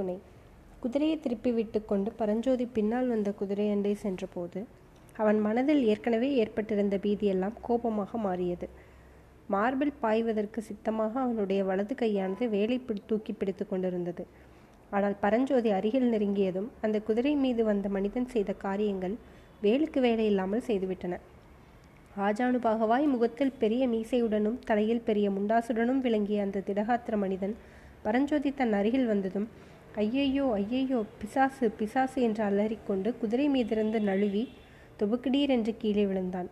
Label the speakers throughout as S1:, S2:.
S1: துணை. குதிரையை திருப்பி விட்டு கொண்டு பரஞ்சோதி பின்னால் வந்த குதிரை அண்டை சென்றபோது அவன் மனதில் ஏற்கனவே ஏற்பட்டிருந்த பீதியெல்லாம் கோபமாக மாறியது. மார்பில் பாய்வதற்கு சித்தமாக அவனுடைய வலது கையானது வேலை தூக்கி பிடித்து கொண்டிருந்தது. ஆனால் பரஞ்சோதி அருகில் நெருங்கியதும் அந்த குதிரை மீது வந்த மனிதன் செய்த காரியங்கள் வேலுக்கு வேலை இல்லாமல் செய்துவிட்டன. ஆஜானுபாகவாய் முகத்தில் பெரிய மீசையுடனும் தலையில் பெரிய முண்டாசுடனும் விளங்கிய அந்த திடகாத்திர மனிதன் பரஞ்சோதி தன் அருகில் வந்ததும் ஐயையோ ஐயையோ பிசாசு பிசாசு என்று அலறிக்கொண்டு குதிரை மீதிருந்து நழுவி துபுக்கிடீர் என்று கீழே விழுந்தான்.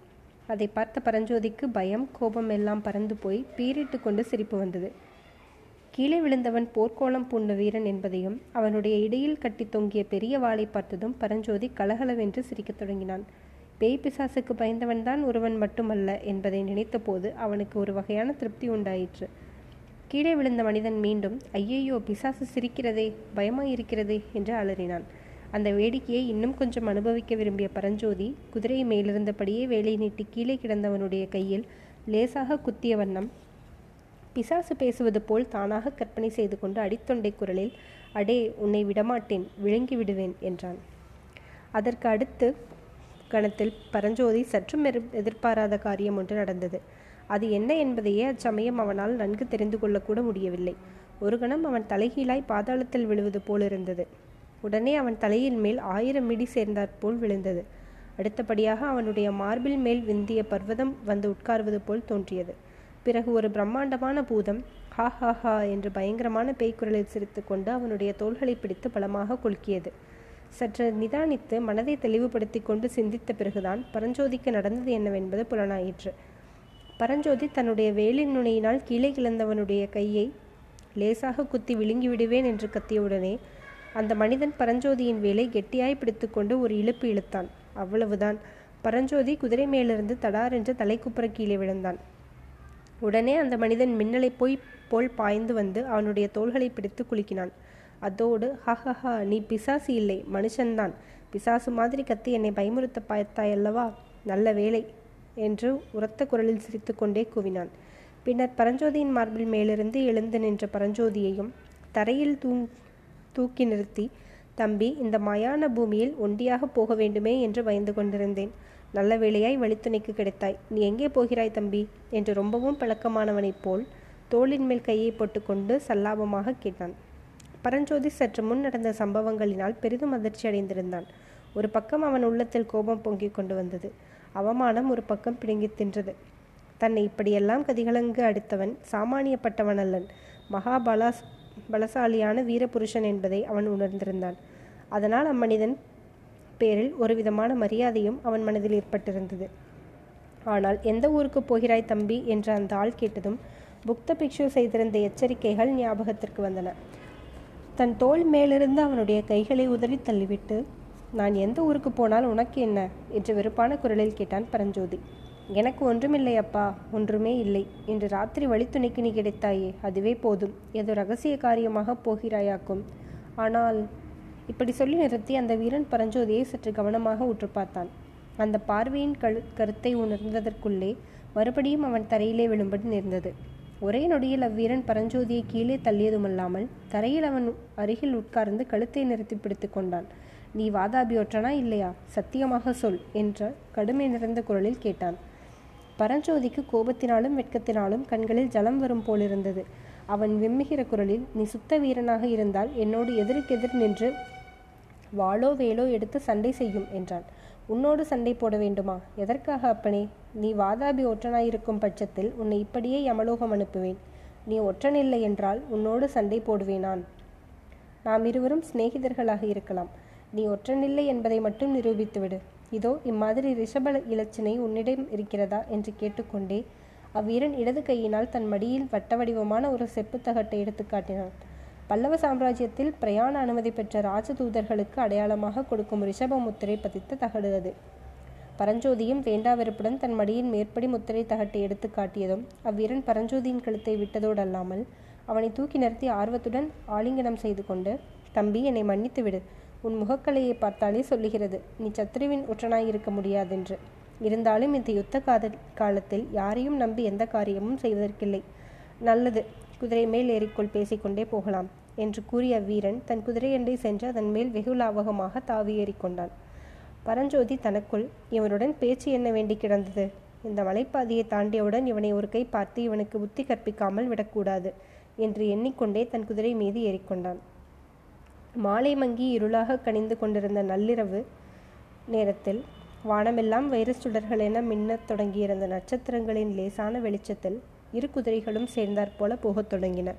S1: அதை பார்த்த பரஞ்சோதிக்கு பயம் கோபம் எல்லாம் பறந்து போய் பீரிட்டு கொண்டு சிரிப்பு வந்தது. கீழே விழுந்தவன் போர்க்கோளம் பூண்ட வீரன் என்பதையும் அவனுடைய இடையில் கட்டி தொங்கிய பெரிய வாளை பார்த்ததும் பரஞ்சோதி கலகலவென்று சிரிக்கத் தொடங்கினான். பேய் பிசாசுக்கு பயந்தவன்தான் ஒருவன் மட்டுமல்ல என்பதை நினைத்தபோது அவனுக்கு ஒரு வகையான திருப்தி உண்டாயிற்று. கீழே விழுந்த மனிதன் மீண்டும் ஐயையோ பிசாசு சிரிக்கிறதே பயமாயிருக்கிறதே என்று அலறினான். அந்த வேடிக்கையை இன்னும் கொஞ்சம் அனுபவிக்க விரும்பிய பரஞ்சோதி குதிரை மேலிருந்தபடியே வேலை நீட்டி கீழே கிடந்தவனுடைய கையில் லேசாக குத்திய வண்ணம் பிசாசு பேசுவது போல் தானாக கற்பனை செய்து கொண்டு அடித்தொண்டை குரலில் அடே உன்னை விடமாட்டேன் விழுங்கி விடுவேன் என்றான். அதற்கு அடுத்து கணத்தில் பரஞ்சோதி சற்றும் எதிர்பாராத காரியம் ஒன்று நடந்தது. அது என்ன என்பதையே அச்சமயம் அவனால் நன்கு தெரிந்து கொள்ளக்கூட முடியவில்லை. ஒரு கணம் அவன் தலைகீழாய் பாதாளத்தில் விழுவது போலிருந்தது உடனே அவன் தலையின் மேல் ஆயிரம் மிடி சேர்ந்தாற்போல் விழுந்தது. அடுத்தபடியாக அவனுடைய மார்பில் மேல் விந்திய பர்வதம் வந்து உட்கார்வது போல் தோன்றியது. பிறகு ஒரு பிரம்மாண்டமான பூதம் ஹா ஹா ஹா என்று பயங்கரமான பேய்க்குரலில் சிரித்து கொண்டு அவனுடைய தோள்களை பிடித்து பலமாக கொலுக்கியது. சற்று நிதானித்து மனதை தெளிவுபடுத்தி கொண்டு சிந்தித்த பிறகுதான் பரஞ்சோதிக்கு நடந்தது என்னவென்பது புலனாயிற்று. பரஞ்சோதி தன்னுடைய வேலின் நுனையினால் கீழே கிளந்தவனுடைய கையை லேசாக குத்தி விழுங்கி விடுவேன் என்று கத்தியவுடனே அந்த மனிதன் பரஞ்சோதியின் வேலை கெட்டியாய் பிடித்துக்கொண்டு ஒரு இழுப்பு இழுத்தான். அவ்வளவுதான். பரஞ்சோதி குதிரை மேலிருந்து தடார் என்று தலைக்குப்புற கீழே விழுந்தான். உடனே அந்த மனிதன் மின்னலை போய் போல் பாய்ந்து வந்து அவனுடைய தோள்களை பிடித்து குலுக்கினான். அதோடு ஹஹஹா நீ பிசாசு இல்லை மனுஷன்தான். பிசாசு மாதிரி கத்தி என்னை பயமுறுத்த பார்த்தாய் அல்லவா நல்ல வேலை என்று உரத்த குரலில் சிரித்துக்கொண்டே கூவினான். பின்னர் பரஞ்சோதியின் மார்பில் மேலிருந்து எழுந்து நின்ற பரஞ்சோதியையும் தரையில் தூ தூக்கி நிறுத்தி தம்பி இந்த மயான பூமியில் ஒண்டியாக போக வேண்டுமே என்று பயந்து கொண்டிருந்தேன். நல்ல வேளையாய் வழித்துணைக்கு கிடைத்தாய். நீ எங்கே போகிறாய் தம்பி? என்று ரொம்பவும் பழக்கமானவனைப் போல் தோளின் மேல் கையை போட்டுக்கொண்டு சல்லாபமாக கேட்டான். பரஞ்சோதி சற்று முன் நடந்த சம்பவங்களினால் பெரிதும் அதிர்ச்சி அடைந்திருந்தான் ஒரு பக்கம் அவன் உள்ளத்தில் கோபம் பொங்கிக் கொண்டு வந்தது. அவமானம் ஒரு பக்கம் பிடுங்கி தின்றது. தன்னை இப்படியெல்லாம் கதிகலங்கு அடித்தவன் சாமானியப்பட்டவன் அல்லன். மகாபலா பலசாலியான வீரபுருஷன் என்பதை அவன் உணர்ந்திருந்தான். அதனால் அம்மனிதன் பேரில் ஒரு விதமான மரியாதையும் அவன் மனதில் ஏற்பட்டிருந்தது. ஆனால் எந்த ஊருக்கு போகிறாய் தம்பி? என்று அந்த ஆள் கேட்டதும் புக்த பிக்ஷு செய்திருந்த எச்சரிக்கைகள் ஞாபகத்திற்கு வந்தன. தன் தோல் மேலிருந்து அவனுடைய கைகளை உதறி தள்ளிவிட்டு நான் எந்த ஊருக்கு போனால் உனக்கு என்ன? என்று வெறுப்பான குரலில் கேட்டான் பரஞ்சோதி. எனக்கு ஒன்றுமில்லை அப்பா ஒன்றுமே இல்லை. இன்று ராத்திரி வழித்துணைக்கு நீ கிடைத்தாயே அதுவே போதும். ஏதோ ரகசிய காரியமாக போகிறாயாக்கும். ஆனால் இப்படி சொல்லி நிறுத்தி அந்த வீரன் பரஞ்சோதியை சற்று கவனமாக உற்று பார்த்தான். அந்த பார்வையின் கழு கருத்தை உணர்ந்ததற்குள்ளே மறுபடியும் அவன் தரையிலே விழும்படி நேர்ந்தது. ஒரே நொடியில் அவ்வீரன் பரஞ்சோதியை கீழே தள்ளியதுமல்லாமல் தரையில் அவன் அருகில் உட்கார்ந்து கழுத்தை நிறுத்தி பிடித்து கொண்டான். நீ வாதாபியொற்றனா இல்லையா? சத்தியமாக சொல் என்ற கடுமை நிறைந்த குரலில் கேட்டான். பரஞ்சோதிக்கு கோபத்தினாலும் வெட்கத்தினாலும் கண்களில் ஜலம் வரும் போலிருந்தது. அவன் விம்முகிற குரலில் நீ சுத்த வீரனாக இருந்தால் என்னோடு எதிர்க்கெதிர் நின்று வாளோ வேலோ எடுத்து சண்டை செய்யும் என்றான். உன்னோடு சண்டை போட வேண்டுமா? எதற்காக அப்பனே? நீ வாதாபி ஒற்றனாயிருக்கும் பட்சத்தில் உன்னை இப்படியே யமலோகம் அனுப்புவேன். நீ ஒற்றனில்லை என்றால் உன்னோடு சண்டை போடுவேனான். நாம் இருவரும் சிநேகிதர்களாக இருக்கலாம். நீ ஒற்றனில்லை என்பதை மட்டும் நிரூபித்துவிடு. இதோ இம்மாதிரி ரிஷப இலச்சினை உன்னிடம் இருக்கிறதா என்று கேட்டுக்கொண்டே அவ்வீரன் இடது கையினால் தன் மடியில் வட்ட வடிவமான ஒரு செப்பு தகட்டை எடுத்து காட்டினான். பல்லவ சாம்ராஜ்யத்தில் பிரயாண அனுமதி பெற்ற ராஜதூதர்களுக்கு அடையாளமாக கொடுக்கும் ரிஷப முத்திரை பதித்த தகடு அது. பரஞ்சோதியும் வேண்டாவெறுப்புடன் தன் மடியின் மேற்படி முத்திரை தகட்டை எடுத்து காட்டியதும் அவ்வீரன் பரஞ்சோதியின் கழுத்தை விட்டதோடு அல்லாமல் அவனை தூக்கி நிறுத்தி ஆர்வத்துடன் ஆலிங்கனம் செய்து கொண்டு தம்பி என்னை மன்னித்து விடு உன் முகக்கலையை பார்த்தாலே சொல்லுகிறது நீ சத்ருவின் ஒற்றனாயிருக்க முடியாதென்று. இருந்தாலும் இந்த யுத்த காத காலத்தில் யாரையும் நம்பி எந்த காரியமும் செய்வதற்கில்லை. நல்லது குதிரை மேல் ஏறிக்கொள் பேசிக்கொண்டே போகலாம் என்று கூறிய வீரன் தன் குதிரையண்டை சென்று அதன் மேல் வெகு லாவகமாக தாவி ஏறிக்கொண்டான். பரஞ்சோதி தனக்குள் இவனுடன் பேச்சு என்ன வேண்டி கிடந்தது? இந்த மலைப்பாதையை தாண்டியவுடன் இவனை ஒரு கை பார்த்து இவனுக்கு புத்தி கற்பிக்காமல் விடக்கூடாது என்று எண்ணிக்கொண்டே தன் குதிரை மீது ஏறிக்கொண்டான். மாலை மங்கி இருளாக கணிந்து கொண்டிருந்த நள்ளிரவு நேரத்தில் வானமெல்லாம் வைரஸ் சுடர்கள் என மின்னத் தொடங்கியிருந்த நட்சத்திரங்களின் லேசான வெளிச்சத்தில் இரு குதிரைகளும் சேர்ந்தாற்போல போகத் தொடங்கின.